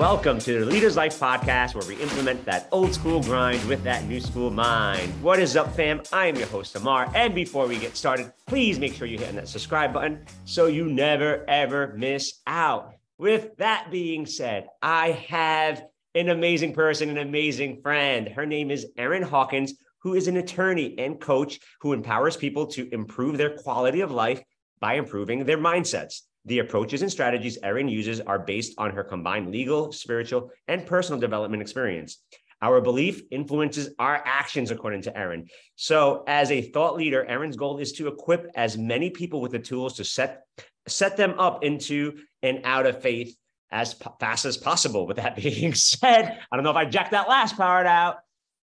Welcome to the Leaders Life podcast, where we implement that old school grind with that new school mind. What is up, fam? I am your host, Ammar. And before we get started, please make sure you hit that subscribe button so you never, ever miss out. With that being said, I have an amazing person, an amazing friend. Her name is Erin Hawkins, who is an attorney and coach who empowers people to improve their quality of life by improving their mindsets. The approaches and strategies Erin uses are based on her combined legal, spiritual, and personal development experience. Our belief influences our actions, according to Erin. So, as a thought leader, Erin's goal is to equip as many people with the tools to set set them up into and out of faith as fast as possible. With that being said, I don't know if I jacked that last part out.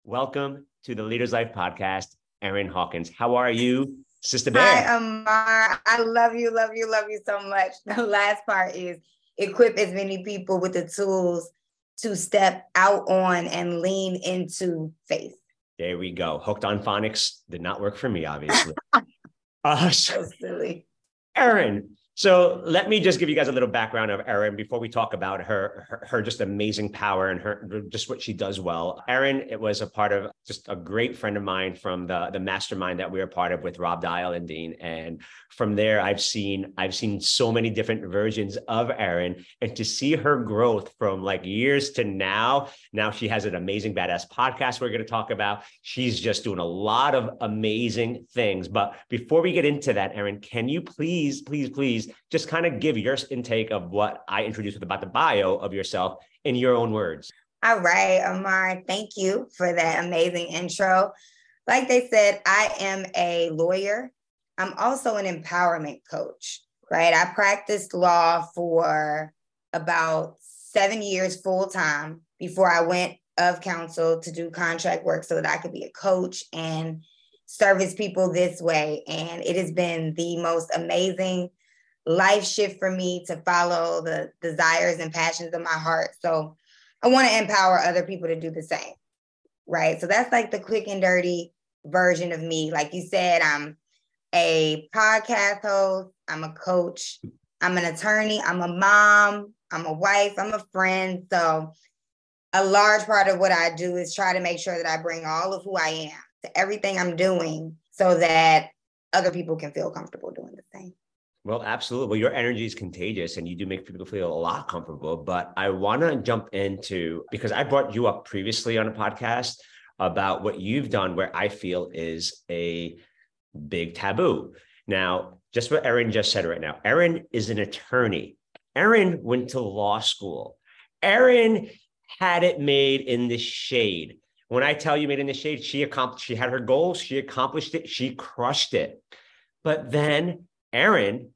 Welcome to the Leaders Life podcast, Erin Hawkins. How are you? Sister Bear. Hi, Ammar. I love you, love you, love you so much. The last part is equip as many people with the tools to step out on and lean into faith. There we go. Hooked on phonics did not work for me, obviously. uh, so, so silly. Erin, so let me just give you guys a little background of Erin before we talk about her, her, her just amazing power and her just what she does well. Erin, it was a part of just a great friend of mine from the the mastermind that we were part of with Rob Dial and Dean. And from there, I've seen I've seen so many different versions of Erin, and to see her growth from like years to now. Now she has an amazing badass podcast we're going to talk about. She's just doing a lot of amazing things. But before we get into that, Erin, can you please, please, please please just kind of give your intake of what I introduced with about the bio of yourself in your own words. All right, Ammar, thank you for that amazing intro. Like they said, I am a lawyer. I'm also an empowerment coach, right? I practiced law for about seven years full time before I went of counsel to do contract work so that I could be a coach and service people this way. And it has been the most amazing life shift for me to follow the desires and passions of my heart. So I want to empower other people to do the same. Right. So that's like the quick and dirty version of me. Like you said, I'm a podcast host, I'm a coach, I'm an attorney, I'm a mom, I'm a wife, I'm a friend. So a large part of what I do is try to make sure that I bring all of who I am to everything I'm doing so that other people can feel comfortable doing the same. Well, absolutely. Well, your energy is contagious and you do make people feel a lot comfortable. But I want to jump into because I brought you up previously on a podcast about what you've done where I feel is a big taboo. Now, just what Erin just said right now, Erin is an attorney. Erin went to law school. Erin had it made in the shade. When I tell you made in the shade, she accomplished, she had her goals, she accomplished it, she crushed it. But then Erin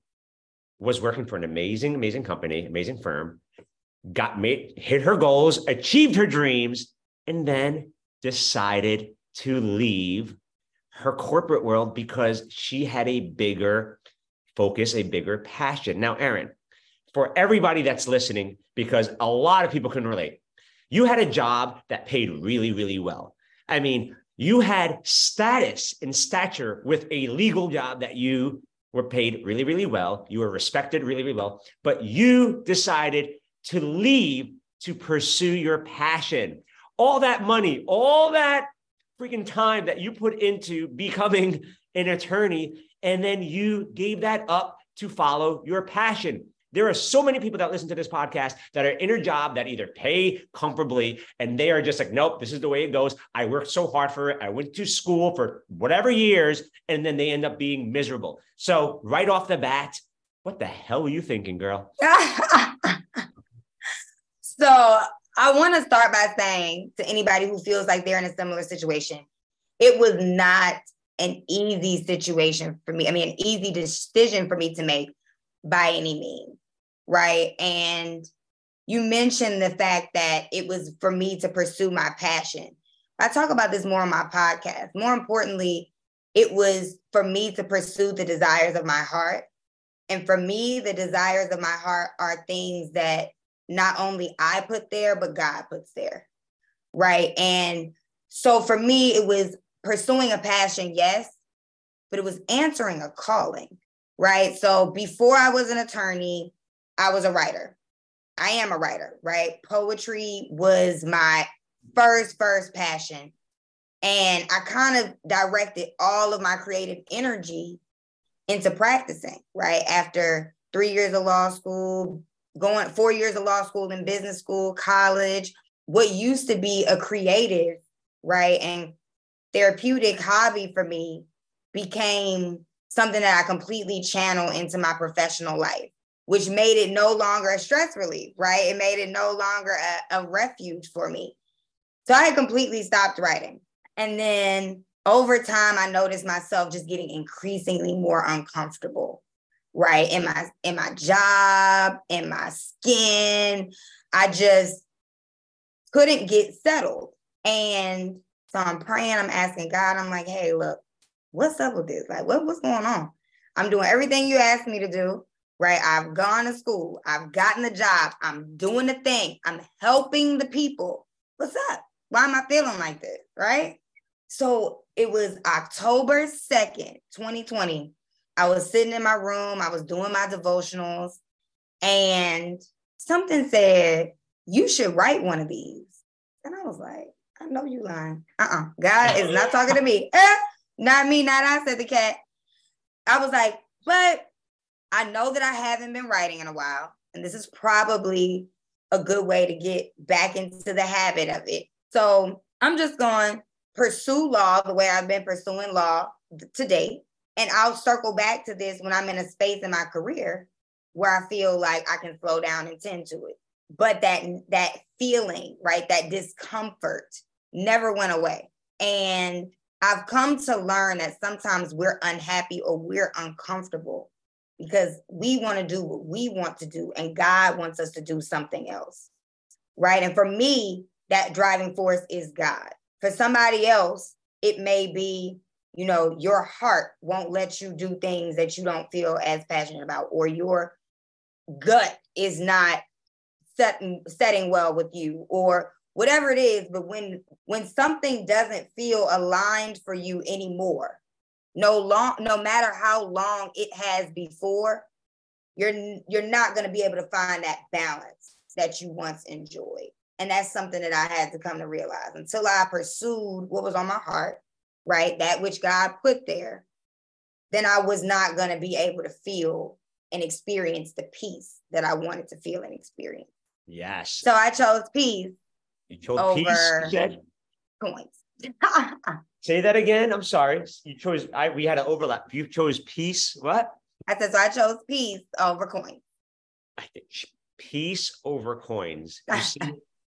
was working for an amazing, amazing company, amazing firm, got made, hit her goals, achieved her dreams, and then decided to leave her corporate world because she had a bigger focus, a bigger passion. Now, Erin, for everybody that's listening, because a lot of people can relate, you had a job that paid really, really well. I mean, you had status and stature with a legal job that you were paid really, really well. You were respected really, really well, but you decided to leave to pursue your passion. All that money, all that freaking time that you put into becoming an attorney, and then you gave that up to follow your passion. There are so many people that listen to this podcast that are in a job that either pay comfortably and they are just like, nope, this is the way it goes. I worked so hard for it. I went to school for whatever years, and then they end up being miserable. So, right off the bat, what the hell were you thinking, girl? so, I want to start by saying to anybody who feels like they're in a similar situation, it was not an easy situation for me. I mean, an easy decision for me to make by any means, right? And you mentioned the fact that it was for me to pursue my passion. I talk about this more on my podcast. More importantly, it was for me to pursue the desires of my heart. And for me, the desires of my heart are things that not only I put there, but God puts there. Right. And so for me, it was pursuing a passion, yes, but it was answering a calling right? So before I was an attorney, I was a writer. I am a writer, right? Poetry was my first, first passion. And I kind of directed all of my creative energy into practicing, right? After three years of law school, going four years of law school and business school, college, what used to be a creative, right? And therapeutic hobby for me became something that I completely channel into my professional life, which made it no longer a stress relief, right? It made it no longer a, a refuge for me. So I had completely stopped writing. And then over time, I noticed myself just getting increasingly more uncomfortable, right? In my in my job, in my skin. I just couldn't get settled. And so I'm praying, I'm asking God, I'm like, hey, look, what's up with this? Like, what, what's going on? I'm doing everything you asked me to do, right? I've gone to school, I've gotten the job, I'm doing the thing, I'm helping the people. What's up? Why am I feeling like this? Right. So it was October 2nd, 2020. I was sitting in my room, I was doing my devotionals, and something said, You should write one of these. And I was like, I know you lying. Uh-uh. God is not talking to me. Eh, not me, not I, said the cat. I was like, but I know that I haven't been writing in a while. And this is probably a good way to get back into the habit of it. So I'm just going pursue law the way I've been pursuing law to date. And I'll circle back to this when I'm in a space in my career where I feel like I can slow down and tend to it. But that that feeling, right, that discomfort never went away. And I've come to learn that sometimes we're unhappy or we're uncomfortable because we want to do what we want to do and God wants us to do something else. Right. And for me, that driving force is God. For somebody else, it may be, you know, your heart won't let you do things that you don't feel as passionate about, or your gut is not set, setting well with you, or whatever it is. But when when something doesn't feel aligned for you anymore, no long, no matter how long it has before, you're you're not going to be able to find that balance that you once enjoyed. And that's something that I had to come to realize until I pursued what was on my heart, right? That which God put there, then I was not going to be able to feel and experience the peace that I wanted to feel and experience. Yes. So I chose peace. You chose over peace. Coins. Say that again. I'm sorry. You chose. I we had an overlap. You chose peace. What? I said so. I chose peace over coins. I think peace over coins. You see,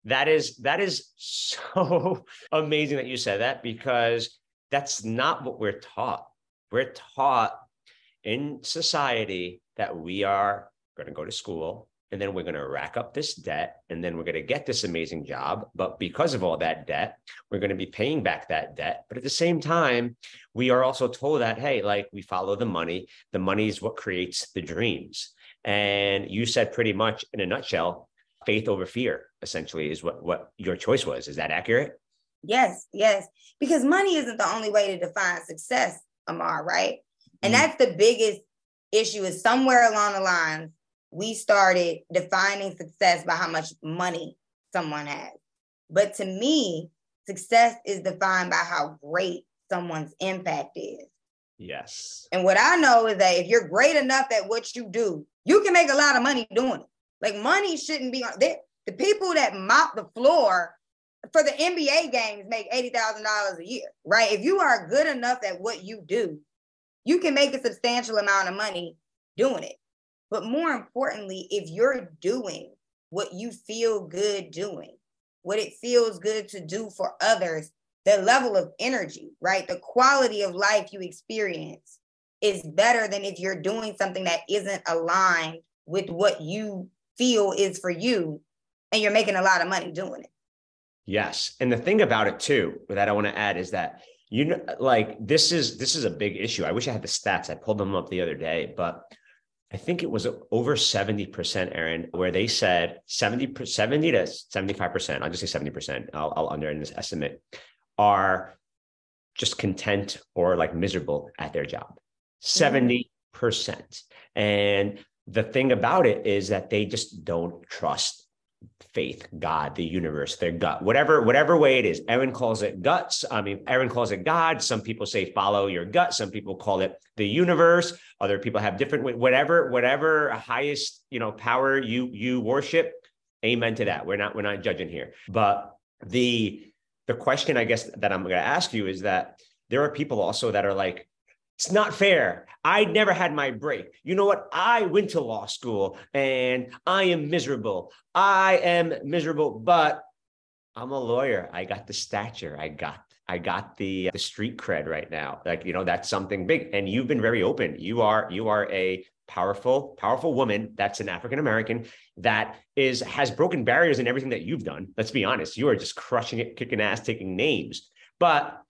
that is that is so amazing that you said that because that's not what we're taught we're taught in society that we are going to go to school and then we're going to rack up this debt and then we're going to get this amazing job. But because of all that debt we're going to be paying back that debt. But at the same time we are also told that hey like we follow the money. The money is what creates the dreams. And you said pretty much in a nutshell faith over fear essentially is what what your choice was. Is that accurate? Yes yes. Because money isn't the only way to define success ammar right? And mm. that's the biggest issue is somewhere along the lines we started defining success by how much money someone has but to me success is defined by how great someone's impact is yes and what i know is that if you're great enough at what you do you can make a lot of money doing it like money shouldn't be on. The people that mop the floor for the NBA games make $80,000 a year, right? If you are good enough at what you do, you can make a substantial amount of money doing it. But more importantly, if you're doing what you feel good doing, what it feels good to do for others, the level of energy, right? The quality of life you experience is better than if you're doing something that isn't aligned with what you feel is for you and you're making a lot of money doing it. Yes. And the thing about it too, that I want to add is that you know, like this is this is a big issue. I wish I had the stats. I pulled them up the other day, but I think it was over 70%, Erin, where they said 70, 70 to 75%, I'll just say 70%, I'll, I'll under in this estimate, are just content or like miserable at their job. 70%. Mm-hmm. And the thing about it is that they just don't trust faith, God, the universe, their gut, whatever, whatever way it is. Erin calls it guts. I mean, Erin calls it God. Some people say follow your gut. Some people call it the universe. Other people have different, whatever, whatever highest, you know, power you you worship. Amen to that. We're not, we're not judging here. But the the question I guess that I'm going to ask you is that there are people also that are like, it's not fair. I never had my break. You know what? I went to law school and I am miserable. I am miserable, but I'm a lawyer. I got the stature. I got I got the uh, the street cred right now. Like, you know, that's something big. And you've been very open. You are you are a powerful, powerful woman that's an African American that is has broken barriers in everything that you've done. Let's be honest. You are just crushing it, kicking ass, taking names. But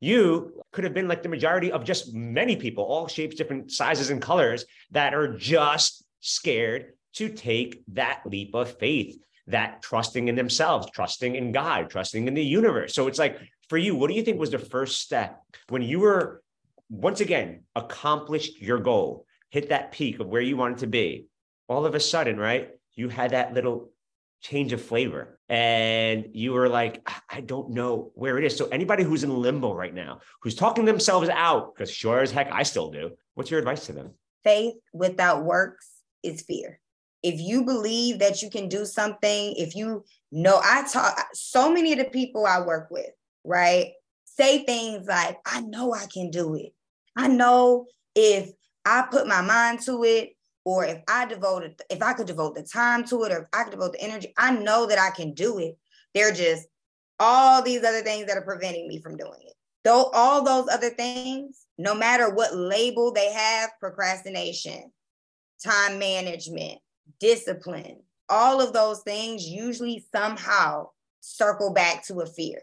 you could have been like the majority of just many people, all shapes, different sizes and colors that are just scared to take that leap of faith, that trusting in themselves, trusting in God, trusting in the universe. So it's like for you, what do you think was the first step when you were once again accomplished your goal, hit that peak of where you wanted to be? All of a sudden, right? You had that little change of flavor. And you were like i don't know where it is. So anybody who's in limbo right now who's talking themselves out because sure as heck i still do what's your advice to them? Faith without works is fear. If you believe that you can do something if you know i talk so many of the people i work with right say things like i know i can do it. I know if i put my mind to it or if I devoted, if I could devote the time to it, or if I could devote the energy, I know that I can do it. They're just all these other things that are preventing me from doing it. Though all those other things, no matter what label they have, procrastination, time management, discipline, all of those things usually somehow circle back to a fear,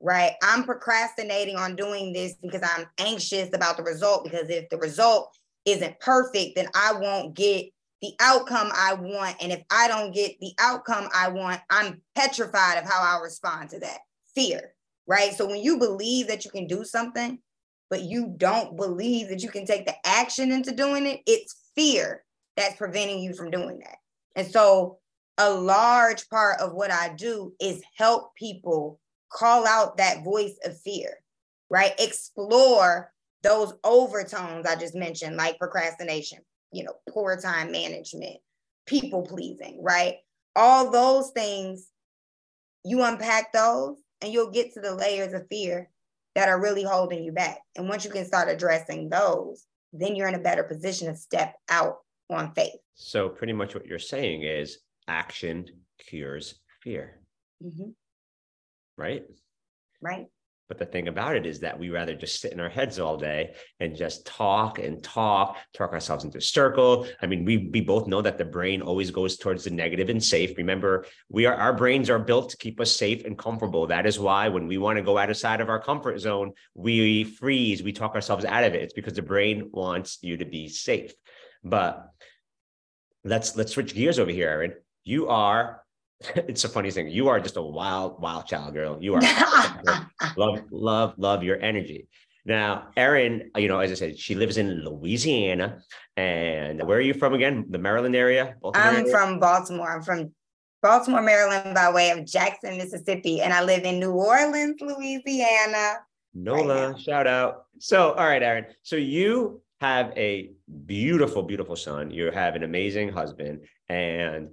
right? I'm procrastinating on doing this because I'm anxious about the result. Because if the result isn't perfect, then I won't get the outcome I want. And if I don't get the outcome I want, I'm petrified of how I'll respond to that fear, right? So when you believe that you can do something, but you don't believe that you can take the action into doing it, it's fear that's preventing you from doing that. And so a large part of what I do is help people call out that voice of fear, right? Explore those overtones I just mentioned, like procrastination, you know, poor time management, people pleasing, right? All those things, you unpack those and you'll get to the layers of fear that are really holding you back. And once you can start addressing those, then you're in a better position to step out on faith. So, pretty much what you're saying is action cures fear. Mm-hmm. Right? Right. But the thing about it is that we rather just sit in our heads all day and just talk and talk, talk ourselves into a circle. I mean, we we both know that the brain always goes towards the negative and safe. Remember, we are our brains are built to keep us safe and comfortable. That is why when we want to go outside of our comfort zone, we freeze, we talk ourselves out of it. It's because the brain wants you to be safe. But let's let's switch gears over here, Erin. You are it's a funny thing. You are just a wild, wild child, girl. You are love, love, love your energy. Now, Erin, you know, as I said, she lives in Louisiana. And where are you from again? The Maryland area? Baltimore I'm area? from Baltimore. I'm from Baltimore, Maryland, by way of Jackson, Mississippi. And I live in New Orleans, Louisiana. NOLA, right shout out. So, all right, Erin. So you have a beautiful, beautiful son. You have an amazing husband. And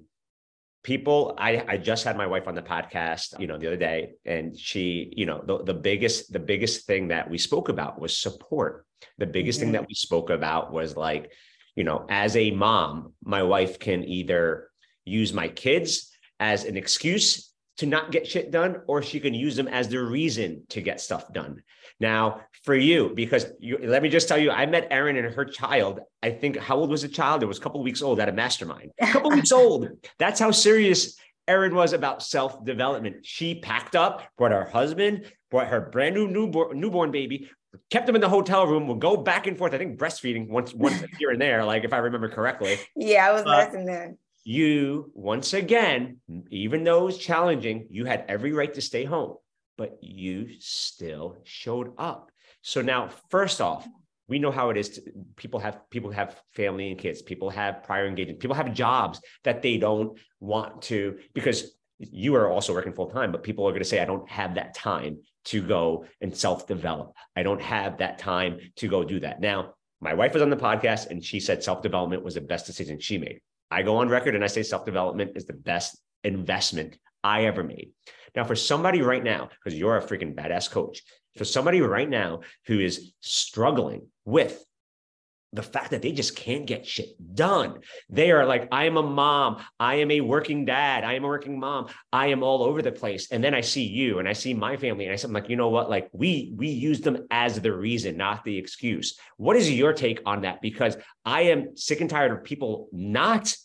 people I, I just had my wife on the podcast you know the other day and she you know the, the biggest the biggest thing that we spoke about was support the biggest mm-hmm. thing that we spoke about was like you know as a mom my wife can either use my kids as an excuse to not get shit done or she can use them as the reason to get stuff done now, for you, because you, let me just tell you, I met Erin and her child. I think how old was the child? It was a couple weeks old at a mastermind. A couple weeks old. That's how serious Erin was about self development. She packed up, brought her husband, brought her brand new newborn, newborn baby, kept them in the hotel room. Would go back and forth. I think breastfeeding once once here and there, like if I remember correctly. Yeah, I was uh, there. You once again, even though it was challenging, you had every right to stay home but you still showed up. So now, first off, we know how it is to, people have people have family and kids people have prior engagement people have jobs that they don't want to because you are also working full time but people are going to say i don't have that time to go and self develop i don't have that time to go do that. Now my wife was on the podcast and she said self development was the best decision she made i go on record and i say self development is the best investment i ever made. Now for somebody right now because you're a freaking badass coach for somebody right now who is struggling with the fact that they just can't get shit done. They are like, I am a mom. I am a working dad. I am a working mom. I am all over the place. And then I see you and I see my family and I said, I'm like, you know what? Like we we use them as the reason, not the excuse. What is your take on that? Because I am sick and tired of people not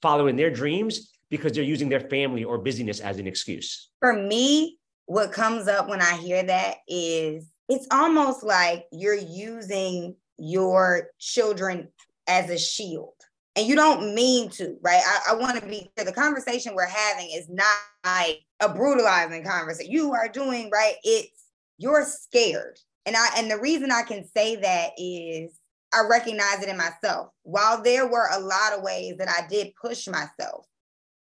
following their dreams because they're using their family or busyness as an excuse. For me, what comes up when I hear that is it's almost like you're using your children as a shield. And you don't mean to, right? I, I want to be the conversation we're having is not like a brutalizing conversation. You are doing right. It's you're scared. And I and the reason I can say that is I recognize it in myself. While there were a lot of ways that I did push myself,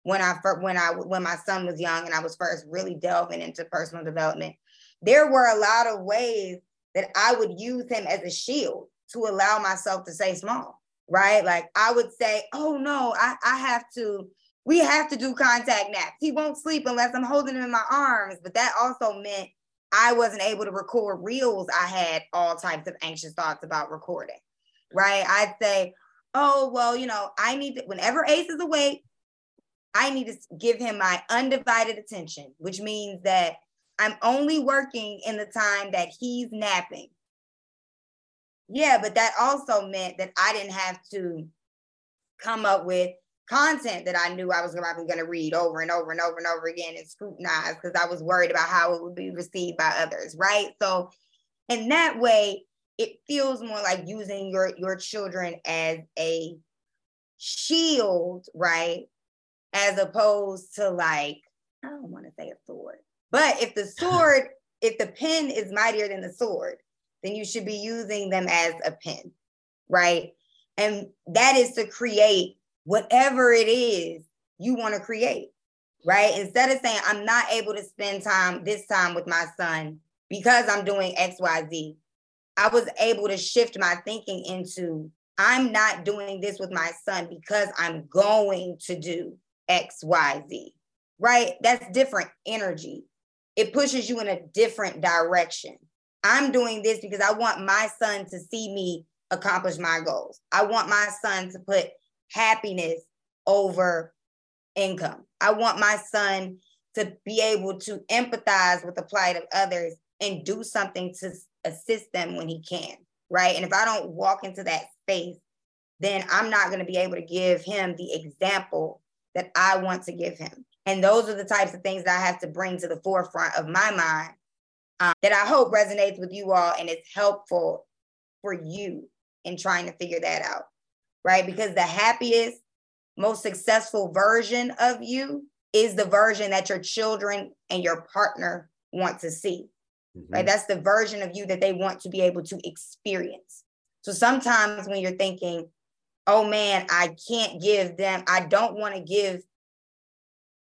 when I when I when my son was young and I was first really delving into personal development, there were a lot of ways that I would use him as a shield to allow myself to say small, right? Like I would say, oh no, I, I have to, we have to do contact naps. He won't sleep unless I'm holding him in my arms. But that also meant I wasn't able to record reels. I had all types of anxious thoughts about recording, right? I'd say, oh, well, you know, I need to, whenever Ace is awake, I need to give him my undivided attention, which means that I'm only working in the time that he's napping. Yeah, but that also meant that I didn't have to come up with content that I knew I was probably going to read over and over and over and over again and scrutinize because I was worried about how it would be received by others, right? So, in that way, it feels more like using your your children as a shield, right? as opposed to like, I don't want to say a sword. But if the sword, if the pen is mightier than the sword, then you should be using them as a pen, right? And that is to create whatever it is you want to create, right? Instead of saying, I'm not able to spend time this time with my son because I'm doing XYZ, I was able to shift my thinking into, I'm not doing this with my son because I'm going to do XYZ, right? That's different energy. It pushes you in a different direction. I'm doing this because I want my son to see me accomplish my goals. I want my son to put happiness over income. I want my son to be able to empathize with the plight of others and do something to assist them when he can, right? And if I don't walk into that space, then I'm not going to be able to give him the example that I want to give him. And those are the types of things that I have to bring to the forefront of my mind um, that I hope resonates with you all and it's helpful for you in trying to figure that out, right? Because the happiest, most successful version of you is the version that your children and your partner want to see, mm-hmm. right? That's the version of you that they want to be able to experience. So sometimes when you're thinking, oh man, I can't give them, I don't want to give,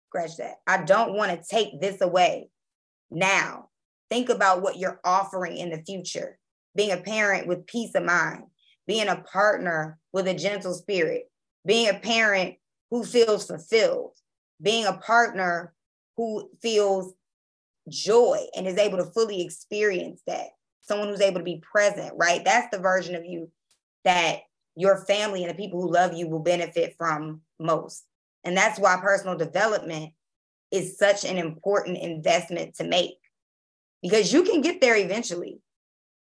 scratch that. I don't want to take this away now. Think about what you're offering in the future. Being a parent with peace of mind, being a partner with a gentle spirit, being a parent who feels fulfilled, being a partner who feels joy and is able to fully experience that. Someone who's able to be present, right? That's the version of you that your family and the people who love you will benefit from most. And that's why personal development is such an important investment to make because you can get there eventually.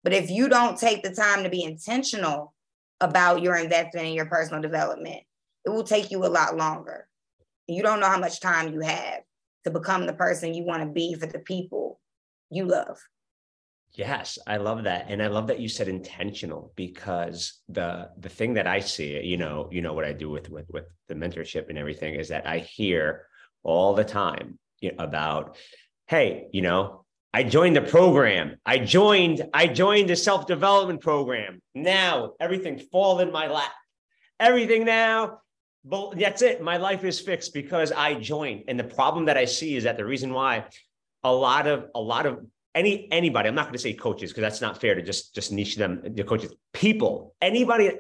But if you don't take the time to be intentional about your investment in your personal development, it will take you a lot longer. You don't know how much time you have to become the person you want to be for the people you love. Yes, I love that. And I love that you said intentional because the the thing that I see, you know, you know what I do with with with the mentorship and everything is that I hear all the time about hey, you know, I joined the program. I joined, I joined the self-development program. Now everything fall in my lap. Everything now, but that's it. My life is fixed because I joined. And the problem that I see is that the reason why a lot of a lot of any anybody, I'm not going to say coaches because that's not fair to just just niche them, the coaches, people, anybody in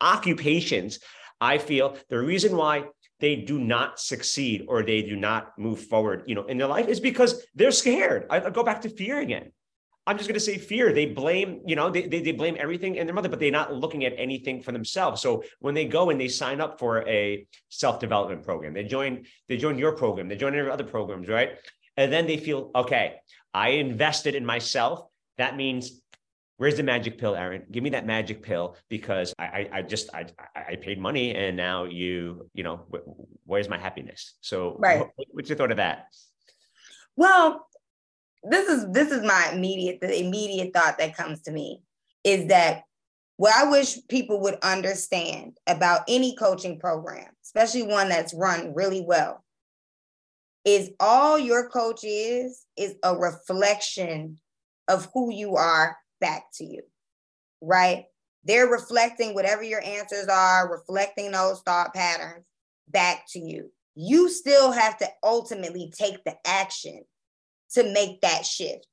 occupations, I feel the reason why they do not succeed or they do not move forward, you know, in their life is because they're scared. I, I go back to fear again. I'm just going to say fear. They blame, you know, they, they, they blame everything in their mother, but they're not looking at anything for themselves. So when they go and they sign up for a self-development program, they join, they join your program, they join other programs, right? And then they feel, okay, I invested in myself. That means where's the magic pill, Erin? Give me that magic pill because I, I, just I, I paid money and now you, you know, where's my happiness? So, right. What, what's your thought of that? Well, this is this is my immediate the immediate thought that comes to me is that what I wish people would understand about any coaching program, especially one that's run really well, is all your coach is is a reflection of who you are back to you, right? They're reflecting whatever your answers are, reflecting those thought patterns back to you. You still have to ultimately take the action to make that shift,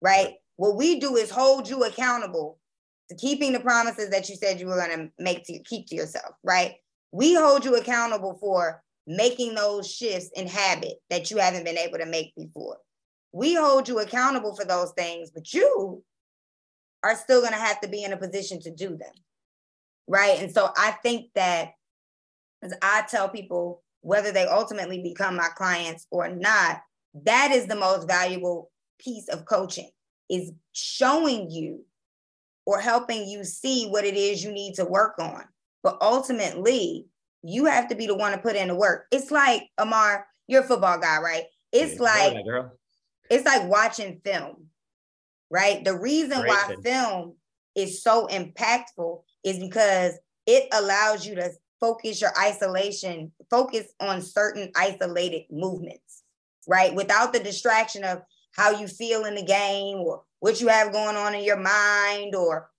right? What we do is hold you accountable to keeping the promises that you said you were going to make to keep to yourself, right? We hold you accountable for making those shifts in habit that you haven't been able to make before. We hold you accountable for those things, but you are still going to have to be in a position to do them. Right. And so I think that as I tell people, whether they ultimately become my clients or not, that is the most valuable piece of coaching is showing you or helping you see what it is you need to work on. But ultimately, you have to be the one to put in the work. It's like Ammar, you're a football guy, right? It's yeah, like girl. it's like watching film right? The reason Great. why film is so impactful is because it allows you to focus your isolation, focus on certain isolated movements, right? Without the distraction of how you feel in the game or what you have going on in your mind or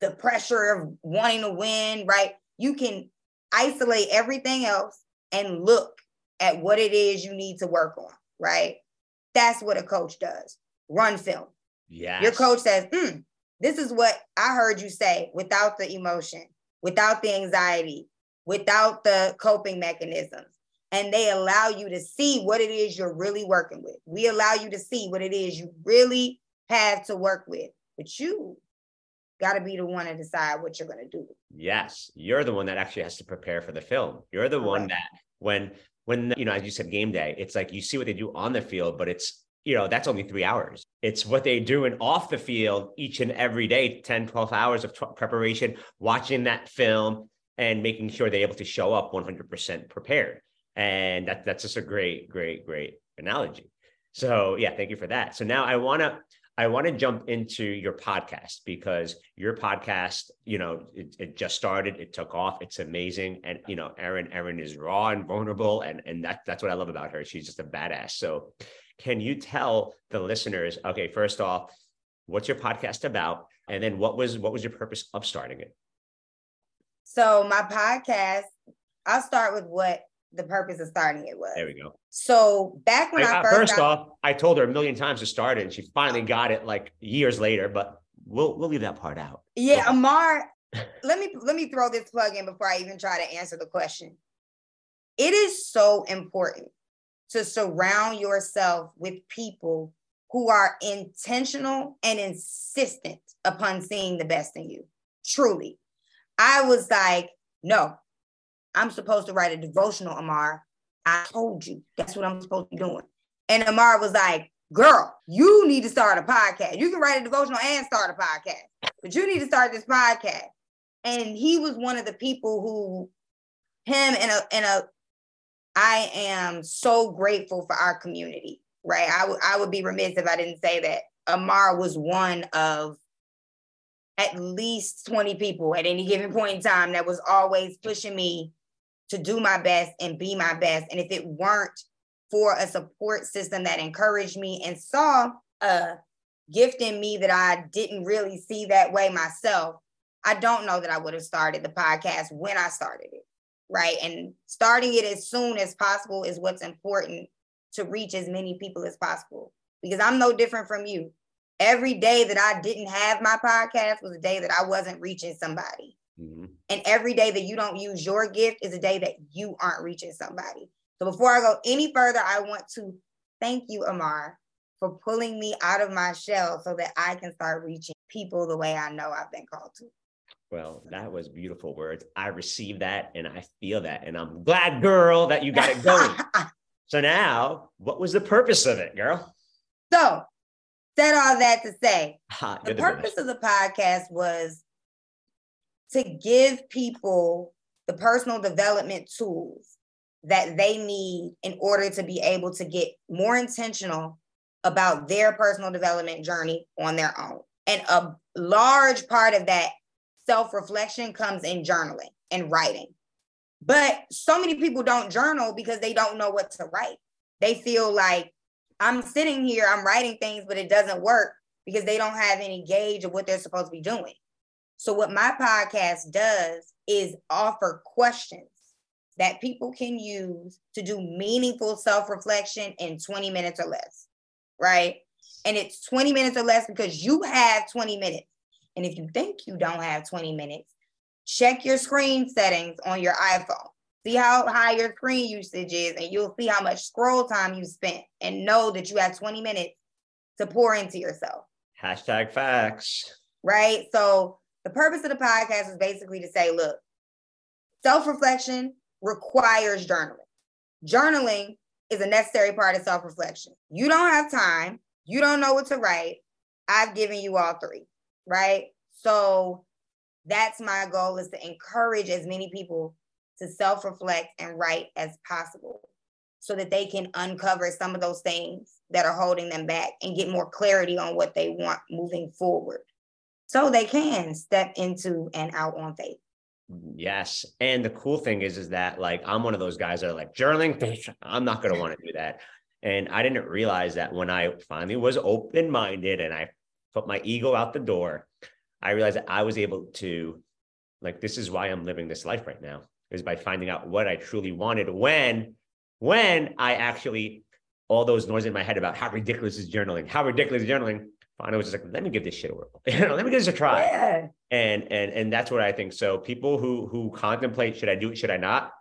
the pressure of wanting to win, right? You can isolate everything else and look at what it is you need to work on, right? That's what a coach does. Run film. Yeah. Your coach says, hmm, this is what I heard you say without the emotion, without the anxiety, without the coping mechanisms. And they allow you to see what it is you're really working with. We allow you to see what it is you really have to work with. But you got to be the one to decide what you're going to do. Yes, you're the one that actually has to prepare for the film. You're the one that when when you know as you said game day, it's like you see what they do on the field, but it's you know, that's only three hours. It's what they do in off the field each and every day, 10, 12 hours of t- preparation, watching that film and making sure they're able to show up 100% prepared. And that, that's just a great, great, great analogy. So yeah, thank you for that. So now I want to, I want to jump into your podcast because your podcast, you know, it, it, just started, it took off, it's amazing, and you know, Erin, Erin is raw and vulnerable, and and that that's what I love about her. She's just a badass. So, can you tell the listeners, okay, first off, what's your podcast about? And then what was what was your purpose of starting it? So my podcast, I'll start with what the purpose of starting it was. There we go. So back when I, I first, first got, off, I told her a million times to start it, and she finally got it like years later. But we'll we'll leave that part out. Yeah, Ammar. let me let me throw this plug in before I even try to answer the question. It is so important to surround yourself with people who are intentional and insistent upon seeing the best in you. Truly. I was like, no, I'm supposed to write a devotional, Ammar. I told you that's what I'm supposed to be doing. And Ammar was like, girl, you need to start a podcast. You can write a devotional and start a podcast, but you need to start this podcast. And he was one of the people who, him and a and a I am so grateful for our community, right? I, w- I would be remiss if I didn't say that Ammar was one of at least 20 people at any given point in time that was always pushing me to do my best and be my best. And if it weren't for a support system that encouraged me and saw a gift in me that I didn't really see that way myself, I don't know that I would have started the podcast when I started it. Right. And starting it as soon as possible is what's important to reach as many people as possible because I'm no different from you. Every day that I didn't have my podcast was a day that I wasn't reaching somebody. Mm-hmm. And every day that you don't use your gift is a day that you aren't reaching somebody. So before I go any further, I want to thank you, Ammar, for pulling me out of my shell so that I can start reaching people the way I know I've been called to. Well, that was beautiful words. I received that and I feel that. And I'm glad, girl, that you got it going. so now, what was the purpose of it, girl? So, said all that to say, the, the purpose of the podcast was to give people the personal development tools that they need in order to be able to get more intentional about their personal development journey on their own. And a large part of that self reflection comes in journaling and writing. But so many people don't journal because they don't know what to write. They feel like I'm sitting here, I'm writing things, but it doesn't work because they don't have any gauge of what they're supposed to be doing. So, what my podcast does is offer questions that people can use to do meaningful self reflection in 20 minutes or less, right? And it's 20 minutes or less because you have 20 minutes. And if you think you don't have 20 minutes, check your screen settings on your iPhone. See how high your screen usage is, and you'll see how much scroll time you spent, and know that you have 20 minutes to pour into yourself. Hashtag facts. Right. So the purpose of the podcast is basically to say, look, self-reflection requires journaling. Journaling is a necessary part of self-reflection. You don't have time, you don't know what to write. I've given you all three, right? So that's my goal is to encourage as many people to self-reflect and write as possible so that they can uncover some of those things that are holding them back and get more clarity on what they want moving forward so they can step into and out on faith. Yes. And the cool thing is, is that like I'm one of those guys that are like journaling. I'm not going to want to do that. And I didn't realize that when I finally was open minded and I put my ego out the door, I realized that I was able to, like, this is why I'm living this life right now, is by finding out what I truly wanted when, when I actually, all those noise in my head about how ridiculous is journaling, how ridiculous is journaling, I was just like, let me give this shit a whirl. you know, let me give this a try. Yeah. And and and that's what I think. So people who who contemplate, should I do it? Should I not?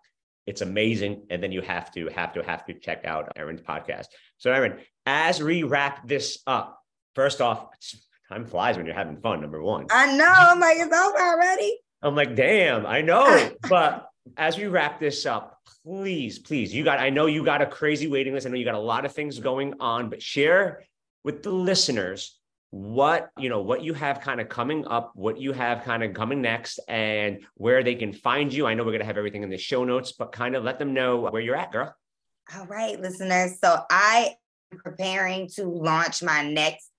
It's amazing. And then you have to have to have to check out Erin's podcast. So Erin, as we wrap this up, first off, time flies when you're having fun. Number one. I know. I'm like, it's over already. I'm like, damn, I know. but as we wrap this up, please, please, you got, I know you got a crazy waiting list. I know you got a lot of things going on, but share with the listeners what you know what you have kind of coming up what you have kind of coming next and where they can find you i know we're going to have everything in the show notes but kind of let them know where you're at girl all right listeners so i am preparing to launch my next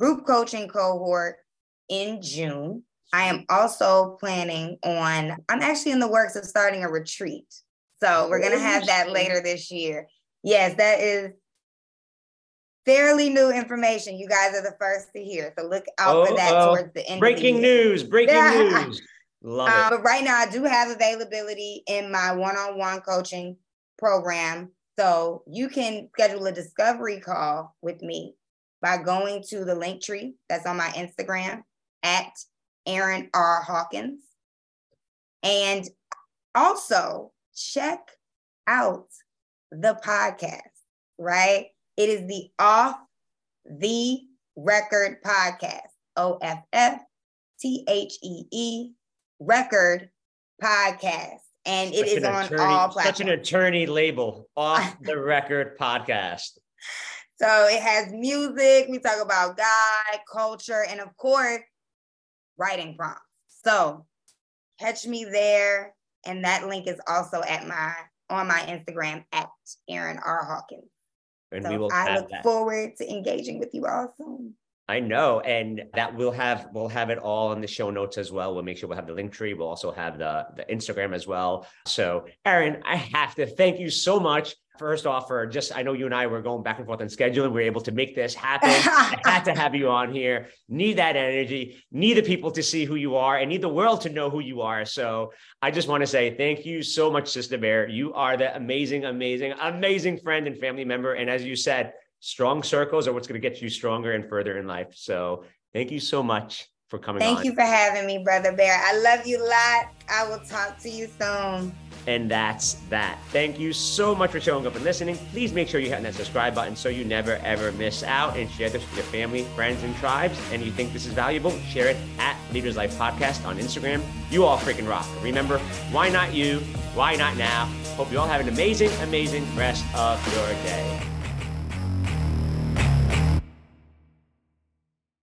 group coaching cohort in june i am also planning on i'm actually in the works of starting a retreat so we're going to have that later this year yes that is fairly new information. You guys are the first to hear. So look out oh, for that oh. towards the end. Breaking news, breaking news. Love um, it. But right now, I do have availability in my one on one coaching program. So you can schedule a discovery call with me by going to the link tree that's on my Instagram at Erin R. Hawkins. And also check out the podcast, right? It is the Off the Record podcast. O F F T H E E Record podcast. And such it is on attorney, all platforms. Such an attorney label, Off the Record podcast. So it has music. We talk about God, culture, and of course, writing prompts. So catch me there. And that link is also at my on my Instagram at Erin R. Hawkins. And so we will I look that. forward to engaging with you all soon. I know, and that we'll have we'll have it all in the show notes as well. We'll make sure we'll have the link tree. We'll also have the the Instagram as well. So, Erin, I have to thank you so much. First off, for just I know you and I were going back and forth on scheduling. We are able to make this happen. I had to have you on here. Need that energy. Need the people to see who you are, and need the world to know who you are. So, I just want to say thank you so much, Sister Bear. You are the amazing, amazing, amazing friend and family member. And as you said strong circles are what's going to get you stronger and further in life. So thank you so much for coming Thank on. you for having me, Brother Bear. I love you a lot. I will talk to you soon. And that's that. Thank you so much for showing up and listening. Please make sure you hit that subscribe button so you never ever miss out and share this with your family, friends, and tribes. And you think this is valuable, share it at Leaders Life Podcast on Instagram. You all freaking rock. Remember, why not you? Why not now? Hope you all have an amazing, amazing rest of your day.